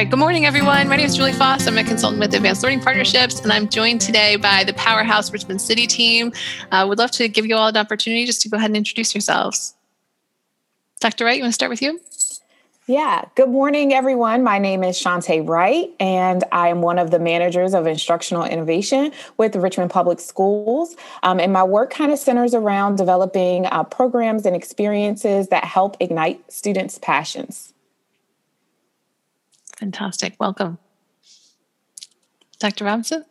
right, good morning, everyone. My name is Julie Foss. I'm a consultant with Advanced Learning Partnerships, and I'm joined today by the Powerhouse Richmond City team. I uh, would love to give you all an opportunity just to go ahead and introduce yourselves. Dr. Wright, you want to start with you? Yeah, good morning, everyone. My name is Shantae Wright, and I am one of the managers of instructional innovation with Richmond Public Schools. Um, and my work kind of centers around developing uh, programs and experiences that help ignite students' passions. Fantastic. Welcome. Dr. Robinson?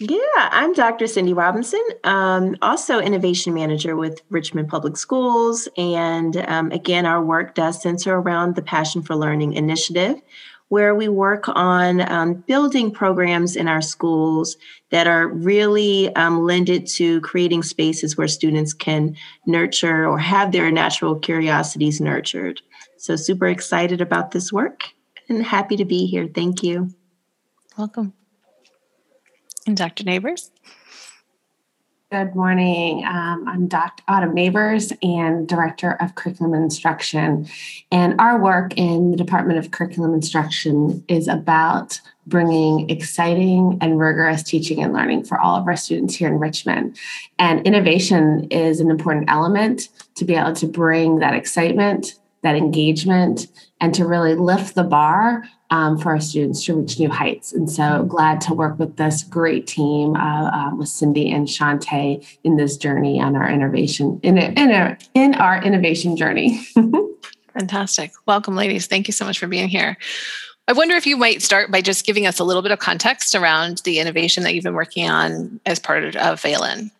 Yeah, I'm Dr. Cindy Robinson, um, also innovation manager with Richmond Public Schools. And um, again, our work does center around the Passion for Learning initiative, where we work on um, building programs in our schools that are really um, lended to creating spaces where students can nurture or have their natural curiosities nurtured. So, super excited about this work and happy to be here. Thank you. Welcome. And Dr. Neighbors? Good morning. Um, I'm Dr. Autumn Neighbors and Director of Curriculum Instruction. And our work in the Department of Curriculum Instruction is about bringing exciting and rigorous teaching and learning for all of our students here in Richmond. And innovation is an important element to be able to bring that excitement, that engagement, and to really lift the bar um, for our students to reach new heights. And so glad to work with this great team uh, uh, with Cindy and Shantae in this journey on our innovation in, in, a, in our innovation journey. Fantastic. Welcome, ladies. Thank you so much for being here. I wonder if you might start by just giving us a little bit of context around the innovation that you've been working on as part of Valen.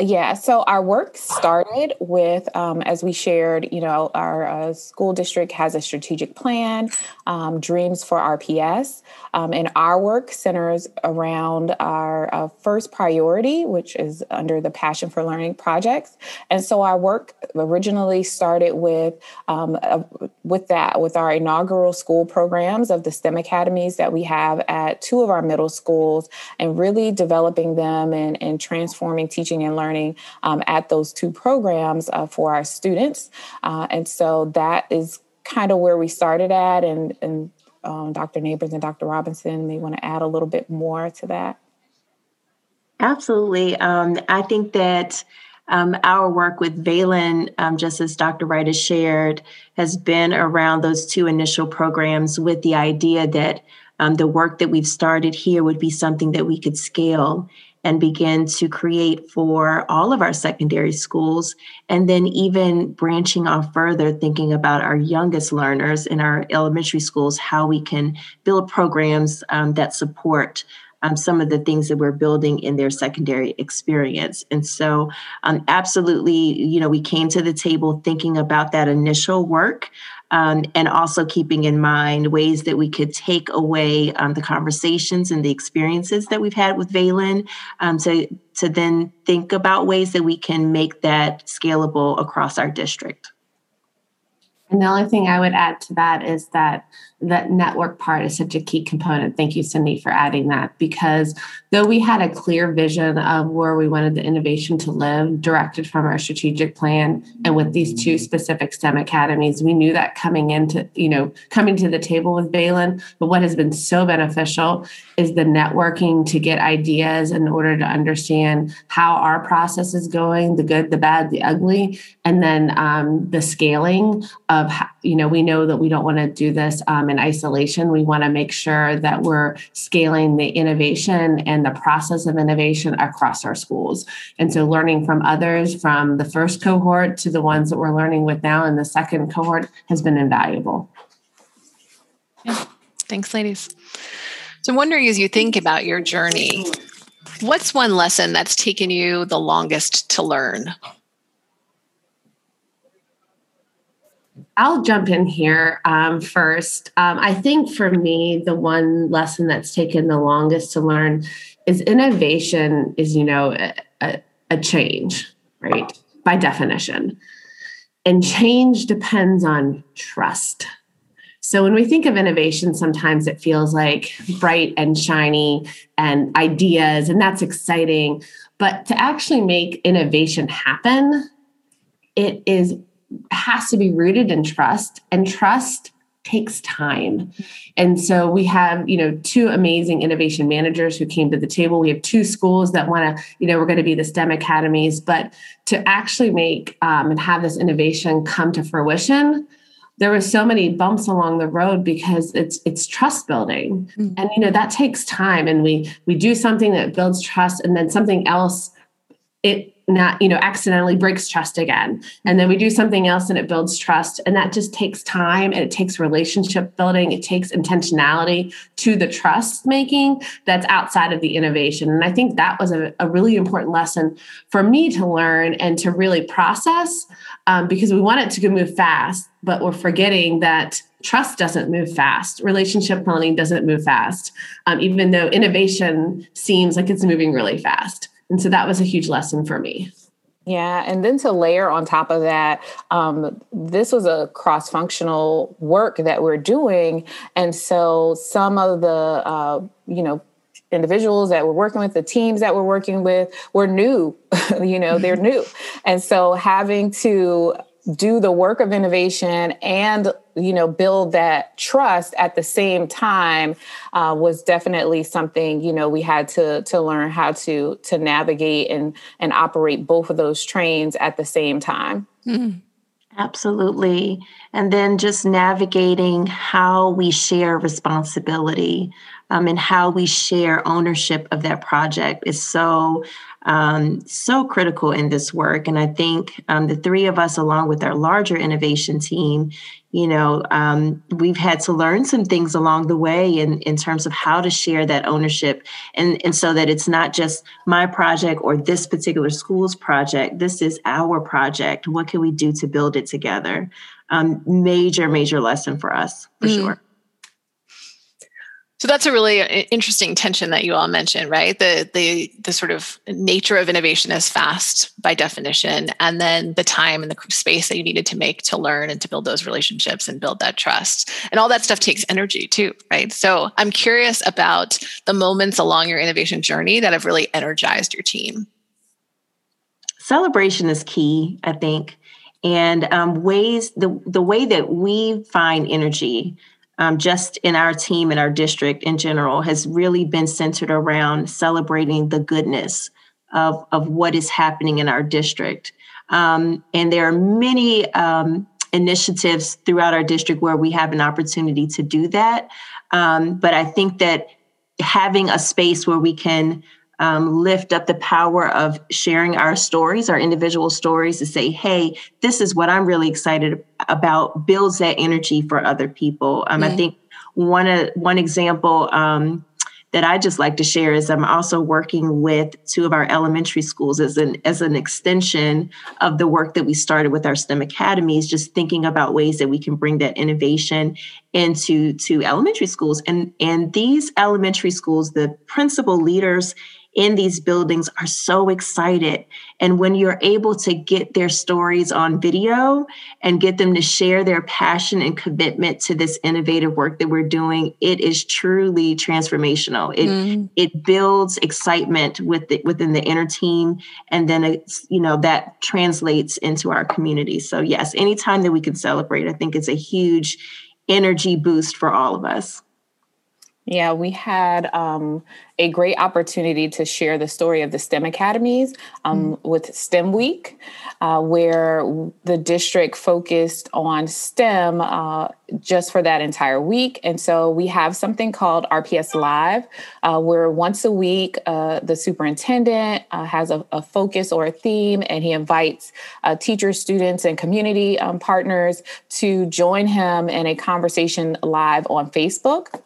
Yeah, so our work started with, um, as we shared, you know, our uh, school district has a strategic plan, um, Dreams for RPS. Um, and our work centers around our uh, first priority, which is under the Passion for Learning projects. And so our work originally started with, um, uh, with that, with our inaugural school programs of the STEM academies that we have at two of our middle schools, and really developing them and, and transforming teaching and learning learning um, at those two programs uh, for our students. Uh, and so that is kind of where we started at. And, and um, Dr. Neighbors and Dr. Robinson may want to add a little bit more to that. Absolutely. Um, I think that um, our work with Valen, um, just as Dr. Wright has shared, has been around those two initial programs with the idea that um, the work that we've started here would be something that we could scale and begin to create for all of our secondary schools. And then even branching off further, thinking about our youngest learners in our elementary schools, how we can build programs um, that support um, some of the things that we're building in their secondary experience. And so, um, absolutely, you know, we came to the table thinking about that initial work um, and also keeping in mind ways that we could take away um, the conversations and the experiences that we've had with Valen um, to, to then think about ways that we can make that scalable across our district. And the only thing I would add to that is that that network part is such a key component. Thank you, Cindy, for adding that. Because though we had a clear vision of where we wanted the innovation to live, directed from our strategic plan, and with these two specific STEM academies, we knew that coming into, you know, coming to the table with Valen. But what has been so beneficial is the networking to get ideas in order to understand how our process is going, the good, the bad, the ugly, and then um, the scaling of, how, you know, we know that we don't want to do this. Um, in isolation. We want to make sure that we're scaling the innovation and the process of innovation across our schools. And so, learning from others from the first cohort to the ones that we're learning with now in the second cohort has been invaluable. Yeah. Thanks, ladies. So, I'm wondering as you think about your journey, what's one lesson that's taken you the longest to learn? I'll jump in here um, first. Um, I think for me, the one lesson that's taken the longest to learn is innovation is, you know, a, a change, right? By definition. And change depends on trust. So when we think of innovation, sometimes it feels like bright and shiny and ideas, and that's exciting. But to actually make innovation happen, it is has to be rooted in trust and trust takes time. And so we have, you know, two amazing innovation managers who came to the table. We have two schools that want to, you know, we're going to be the STEM academies, but to actually make um, and have this innovation come to fruition, there were so many bumps along the road because it's it's trust building mm-hmm. and you know that takes time and we we do something that builds trust and then something else it not you know accidentally breaks trust again. And then we do something else and it builds trust. And that just takes time and it takes relationship building. It takes intentionality to the trust making that's outside of the innovation. And i think that was a, a really important lesson for me to learn and to really process um, because we want it to move fast but we're forgetting that trust doesn't move fast. Relationship building doesn't move fast um, even though innovation seems like it's moving really fast and so that was a huge lesson for me. Yeah, and then to layer on top of that, um, this was a cross functional work that we're doing. And so some of the, uh, you know, individuals that we're working with, the teams that we're working with, were new, you know, they're new. And so having to do the work of innovation and you know build that trust at the same time uh, was definitely something you know we had to to learn how to to navigate and and operate both of those trains at the same time mm-hmm. absolutely and then just navigating how we share responsibility um, and how we share ownership of that project is so um, so critical in this work. And I think um, the three of us, along with our larger innovation team, you know, um, we've had to learn some things along the way in, in terms of how to share that ownership. And, and so that it's not just my project or this particular school's project. This is our project. What can we do to build it together? Um, major, major lesson for us, for mm. sure. So that's a really uh, interesting tension that you all mentioned, right? The the the sort of nature of innovation is fast by definition, and then the time and the space that you needed to make to learn and to build those relationships and build that trust, and all that stuff takes energy too, right? So I'm curious about the moments along your innovation journey that have really energized your team. Celebration is key, I think, and um, ways the the way that we find energy um, just in our team and our district in general has really been centered around celebrating the goodness of, of what is happening in our district. Um, and there are many um, initiatives throughout our district where we have an opportunity to do that. Um, but I think that having a space where we can um, lift up the power of sharing our stories, our individual stories, to say, hey, this is what I'm really excited about, builds that energy for other people. Um, I think one, uh, one example um, that I just like to share is I'm also working with two of our elementary schools as an as an extension of the work that we started with our STEM academies, just thinking about ways that we can bring that innovation into to elementary schools. And and these elementary schools, the principal leaders in these buildings are so excited. And when you're able to get their stories on video and get them to share their passion and commitment to this innovative work that we're doing, it is truly transformational. It mm. it builds excitement with the, within the inner team, and then it's you know that translates into our community. So yes, anytime that we can celebrate, I think it's a huge energy boost for all of us. Yeah, we had um, a great opportunity to share the story of the STEM academies um, mm. with STEM Week, uh, where the district focused on STEM uh, just for that entire week. And so we have something called RPS Live, uh, where once a week uh, the superintendent uh, has a, a, focus or a theme, and he invites uh, teachers, students, and community um, partners to join him in a conversation live on Facebook.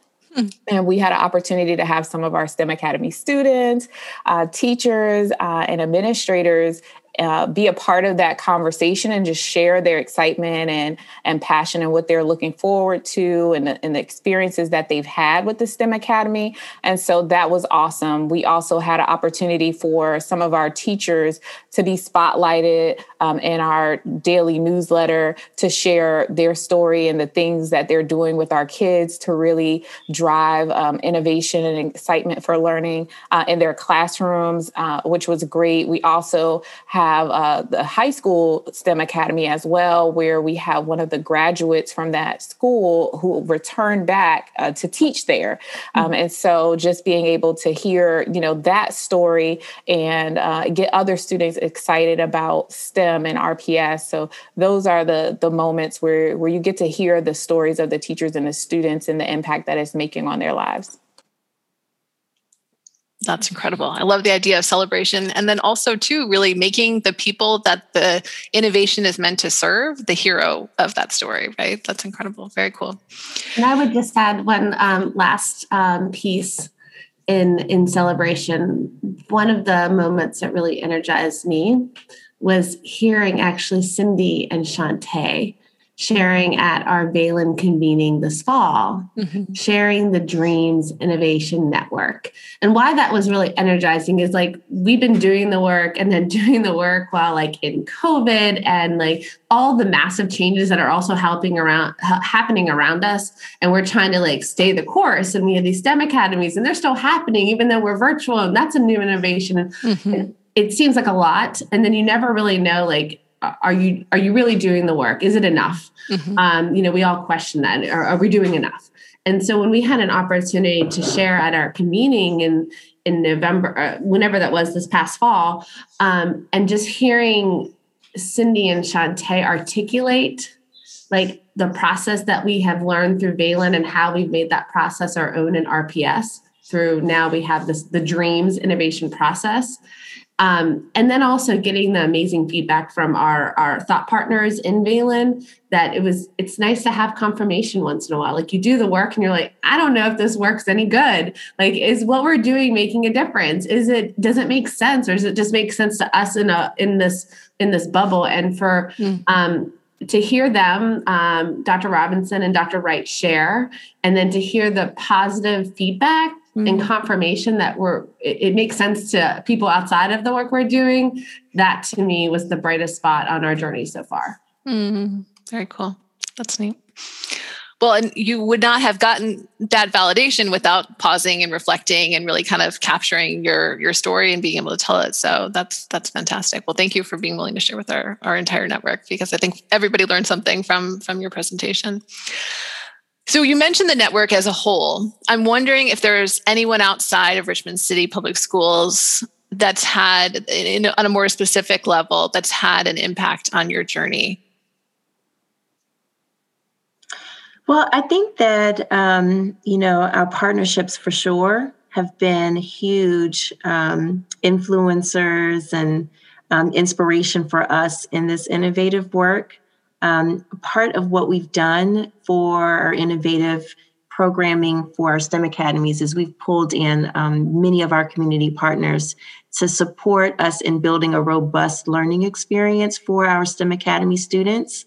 And we had an opportunity to have some of our STEM Academy students, uh, teachers, uh, and administrators uh, be a part of that conversation and just share their excitement and and passion and what they're looking forward to and the, and the experiences that they've had with the STEM Academy. And so that was awesome. We also had an opportunity for some of our teachers to be spotlighted um, in our daily newsletter to share their story and the things that they're doing with our kids to really drive um, innovation and excitement for learning uh, in their classrooms, uh, which was great. We also have uh, the high school STEM Academy as well, where we have one of the graduates from that school who returned back uh, to teach there. Um, mm-hmm. And so just being able to hear, you know, that story and uh, get other students excited about STEM and RPS. So those are the the moments where where you get to hear the stories of the teachers and the students and the impact that it's making on their lives. That's incredible. I love the idea of celebration. And then also, too, really making the people that the innovation is meant to serve the hero of that story, right? That's incredible. Very cool. And I would just add one um, last um, piece in, in celebration. One of the moments that really energized me was hearing actually Cindy and Shantae sharing at our Valen convening this fall, mm-hmm. sharing the Dreams Innovation Network. And why that was really energizing is like we've been doing the work and then doing the work while like in COVID and like all the massive changes that are also helping around ha- happening around us. And we're trying to like stay the course. And we have these STEM academies and they're still happening, even though we're virtual. And that's a new innovation. Mm-hmm. And it seems like a lot. And then you never really know like are you are you really doing the work is it enough mm-hmm. um, you know we all question that are, are we doing enough and so when we had an opportunity to share at our convening in in november uh, whenever that was this past fall um, and just hearing cindy and shantae articulate like the process that we have learned through Valen and how we've made that process our own in RPS through now we have this the dreams innovation process um, and then also getting the amazing feedback from our, our thought partners in Valen that it was it's nice to have confirmation once in a while. Like you do the work and you're like, I don't know if this works any good. Like, is what we're doing making a difference? Is it does it make sense or does it just make sense to us in a in this in this bubble? And for mm. um to hear them, um, Dr. Robinson and Dr. Wright share, and then to hear the positive feedback mm-hmm. and confirmation that we're it, it, makes sense to people outside of the work we're doing. That to me was the brightest spot on our journey so far. Mm-hmm. very cool. That's neat. Well and you would not have gotten that validation without pausing and reflecting and really kind of capturing your your story and being able to tell it. So that's that's fantastic. Well thank you for being willing to share with our our entire network because i think everybody learned something from from your presentation so you mentioned the network as a whole. I'm wondering if there's anyone outside of Richmond City Public Schools that's had, in, on a more specific level, that's had an impact on your journey. Well, I think that um, you know our partnerships for sure have been huge um, influencers and um, inspiration for us in this innovative work. Um, part of what we've done for our innovative programming for our STEM academies is we've pulled in um, many of our community partners to support us in building a robust learning experience for our STEM Academy students.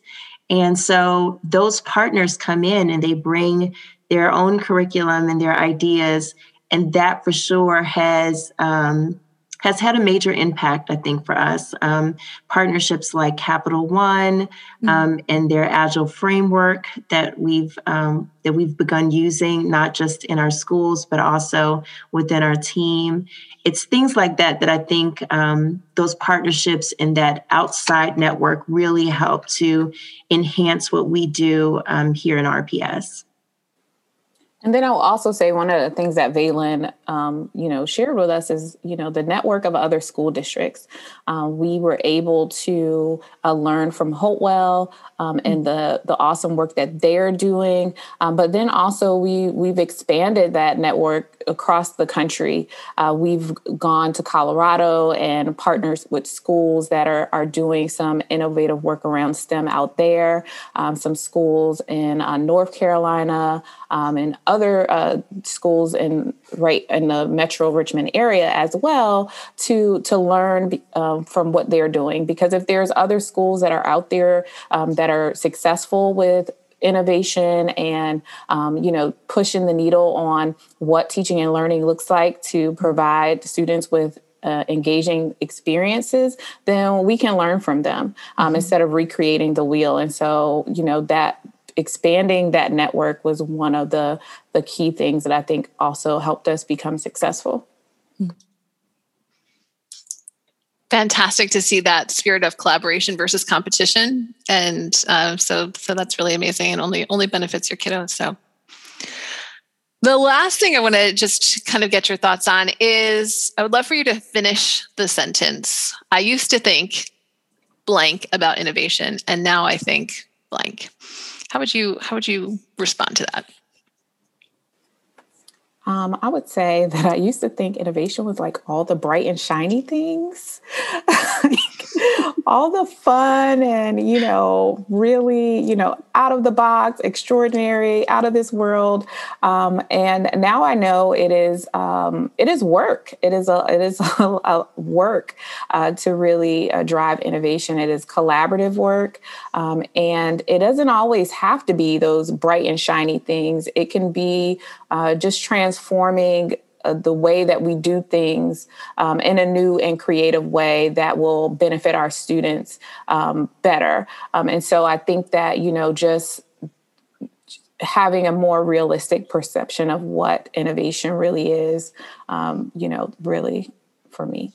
And so those partners come in and they bring their own curriculum and their ideas, and that for sure has um, has had a major impact, I think, for us. Um, partnerships like Capital One mm-hmm. um, and their agile framework that we've um, that we've begun using, not just in our schools but also within our team. It's things like that that I think um, those partnerships and that outside network really help to enhance what we do um, here in RPS. And then I will also say one of the things that Valen, um, you know, shared with us is, you know, the network of other school districts. Um, we were able to uh, learn from Hopewell um, and the the awesome work that they're doing. Um, but then also we we've expanded that network across the country. Uh, we've gone to Colorado and partners with schools that are are doing some innovative work around STEM out there. Um, some schools in uh, North Carolina um, and other uh, schools in right in the Metro Richmond area as well to to learn um, from what they're doing. Because if there's other schools that are out there um, that are successful with innovation and um, you know pushing the needle on what teaching and learning looks like to provide students with uh, engaging experiences, then we can learn from them um, mm-hmm. instead of recreating the wheel. And so, you know, that expanding that network was one of the the key things that I think also helped us become successful. Fantastic to see that spirit of collaboration versus competition, and uh, so so that's really amazing, and only only benefits your kiddos. So the last thing I want to just kind of get your thoughts on is I would love for you to finish the sentence. I used to think blank about innovation, and now I think blank. How would you how would you respond to that? Um, I would say that I used to think innovation was like all the bright and shiny things, all the fun and, you know, really, you know, out of the box, extraordinary, out of this world. Um, and now I know it is, um, it is work. It is a, it is a, a work uh, to really uh, drive innovation. It is collaborative work. Um, and it doesn't always have to be those bright and shiny things. It can be uh, just transforming uh, the way that we do things um, in a new and creative way that will benefit our students um, better. Um, and so I think that, you know, just having a more realistic perception of what innovation really is, um, you know, really for me.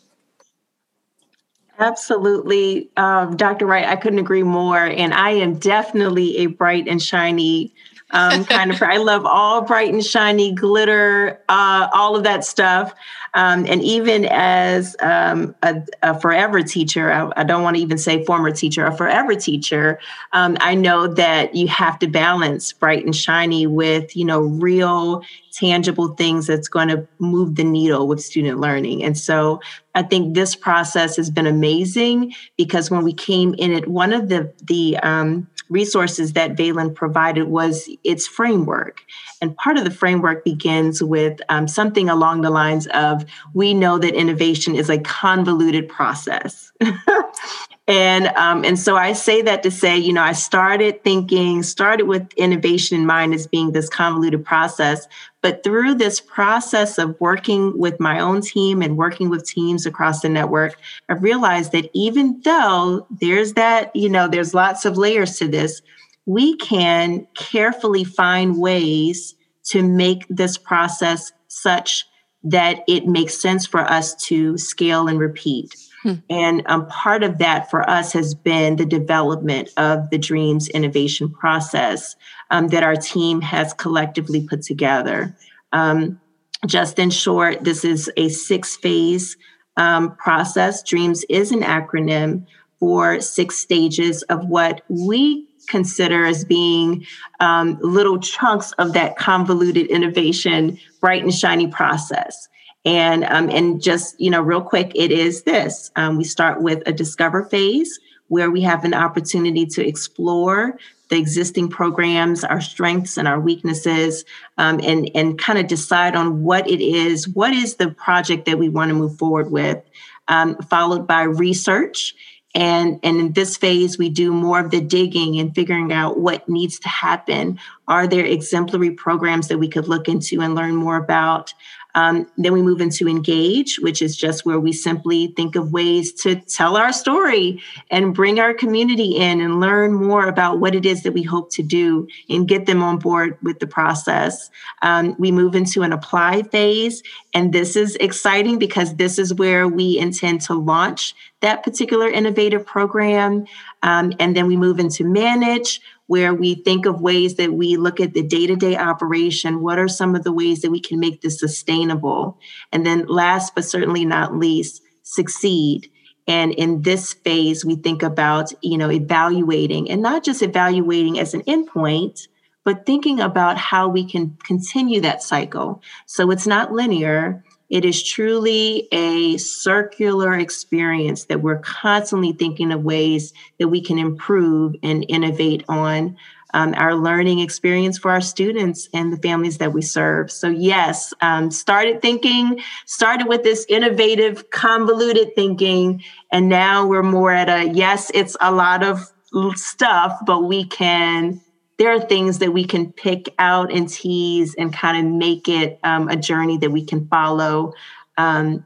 Absolutely. Um, Dr. Wright, I couldn't agree more. And I am definitely a bright and shiny um, kind of. I love all bright and shiny glitter, uh, all of that stuff. Um, and even as um, a, a, forever teacher, I, I, don't want to even say former teacher, a forever teacher, um, I know that you have to balance bright and shiny with, you know, real tangible things that's going to move the needle with student learning. And so I think this process has been amazing because when we came in it, one of the the um, resources that Valen provided was its framework. And part of the framework begins with um, something along the lines of we know that innovation is a convoluted process. and um, and so I say that to say, you know, I started thinking, started with innovation in mind as being this convoluted process, but through this process of working with my own team and working with teams across the network, I've realized that even though there's that, you know, there's lots of layers to this, we can carefully find ways to make this process such that it makes sense for us to scale and repeat. Hmm. And um, part of that for us has been the development of the Dreams innovation process, um, that our team has collectively put together. Um, just in short, this is a six phase um, process. DREAMS is an acronym for six stages of what we consider as being um, little chunks of that convoluted innovation, bright and shiny process. And, um, and just, you know, real quick, it is this. Um, we start with a discover phase where we have an opportunity to explore the existing programs, our strengths and our weaknesses, um, and and kind of decide on what it is. What is the project that we want to move forward with? Um, followed by research. And, and in this phase, we do more of the digging and figuring out what needs to happen. Are there exemplary programs that we could look into and learn more about? Um, then we move into engage, which is just where we simply think of ways to tell our story and bring our community in and learn more about what it is that we hope to do and get them on board with the process. Um, we move into an apply phase, and this is exciting because this is where we intend to launch that particular innovative program. Um, and then we move into manage, where we think of ways that we look at the day to day operation. What are some of the ways that we can make this sustainable? And then, last but certainly not least, succeed. And in this phase, we think about, you know, evaluating and not just evaluating as an endpoint, but thinking about how we can continue that cycle. So it's not linear. It is truly a circular experience that we're constantly thinking of ways that we can improve and innovate on um, our learning experience for our students and the families that we serve. So, yes, um, started thinking, started with this innovative, convoluted thinking, and now we're more at a yes, it's a lot of stuff, but we can there are things that we can pick out and tease and kind of make it um, a journey that we can follow um,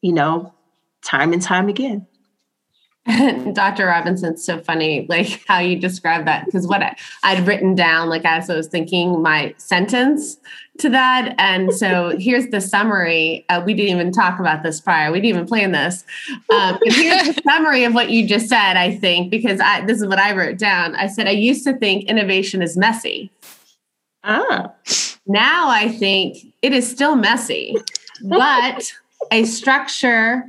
you know, time and time again. Dr. Robinson's so funny, like how you describe that. Because what I, I'd written down, like as I was thinking my sentence to that. And so here's the summary. Uh, we didn't even talk about this prior. We didn't even plan this. Um, here's the summary of what you just said, I think, because I, this is what I wrote down. I said, I used to think innovation is messy. Ah. Now I think it is still messy, but a structure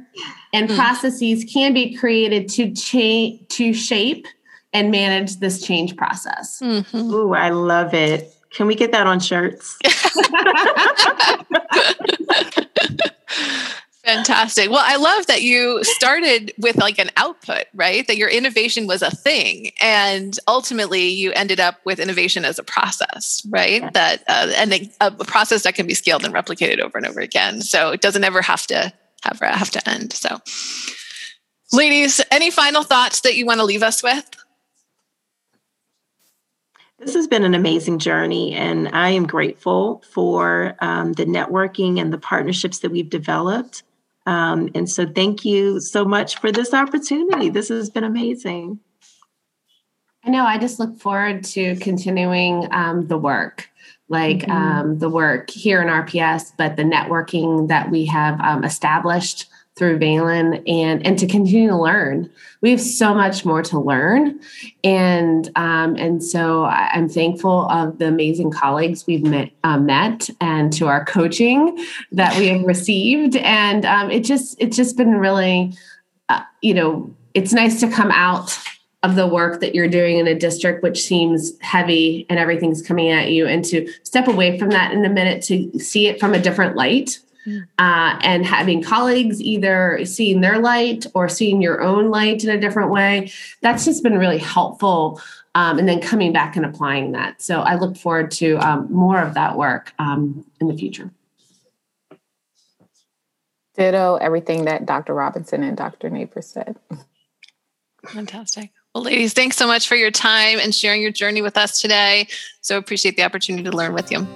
and hmm. processes can be created to change to shape and manage this change process. Mm-hmm. Ooh, I love it. Can we get that on shirts? Fantastic. Well, I love that you started with like an output, right? That your innovation was a thing, and ultimately you ended up with innovation as a process, right? Yeah. That uh, and a, a, process that can be scaled and replicated over and over again. So it doesn't ever have to have have to end. So, ladies, any final thoughts that you want to leave us with? This has been an amazing journey, and I am grateful for um, the networking and the partnerships that we've developed. Um, and so, thank you so much for this opportunity. This has been amazing. I know. I just look forward to continuing um, the work, like mm-hmm. um, the work here in RPS, but the networking that we have um, established through Valen and and to continue to learn. We have so much more to learn, and um, and so I'm thankful of the amazing colleagues we've met, uh, met and to our coaching that we have received, and um, it just it's just been really, uh, you know, it's nice to come out of the work that you're doing in a district which seems heavy and everything's coming at you and to step away from that in a minute to see it from a different light. Uh, and having colleagues either seeing their light or seeing your own light in a different way. That's just been really helpful. Um, and then coming back and applying that. So I look forward to um, more of that work um, in the future. Ditto everything that Dr. Robinson and Dr. Naper said. Fantastic. Well, ladies, thanks so much for your time and sharing your journey with us today. So appreciate the opportunity to learn with you.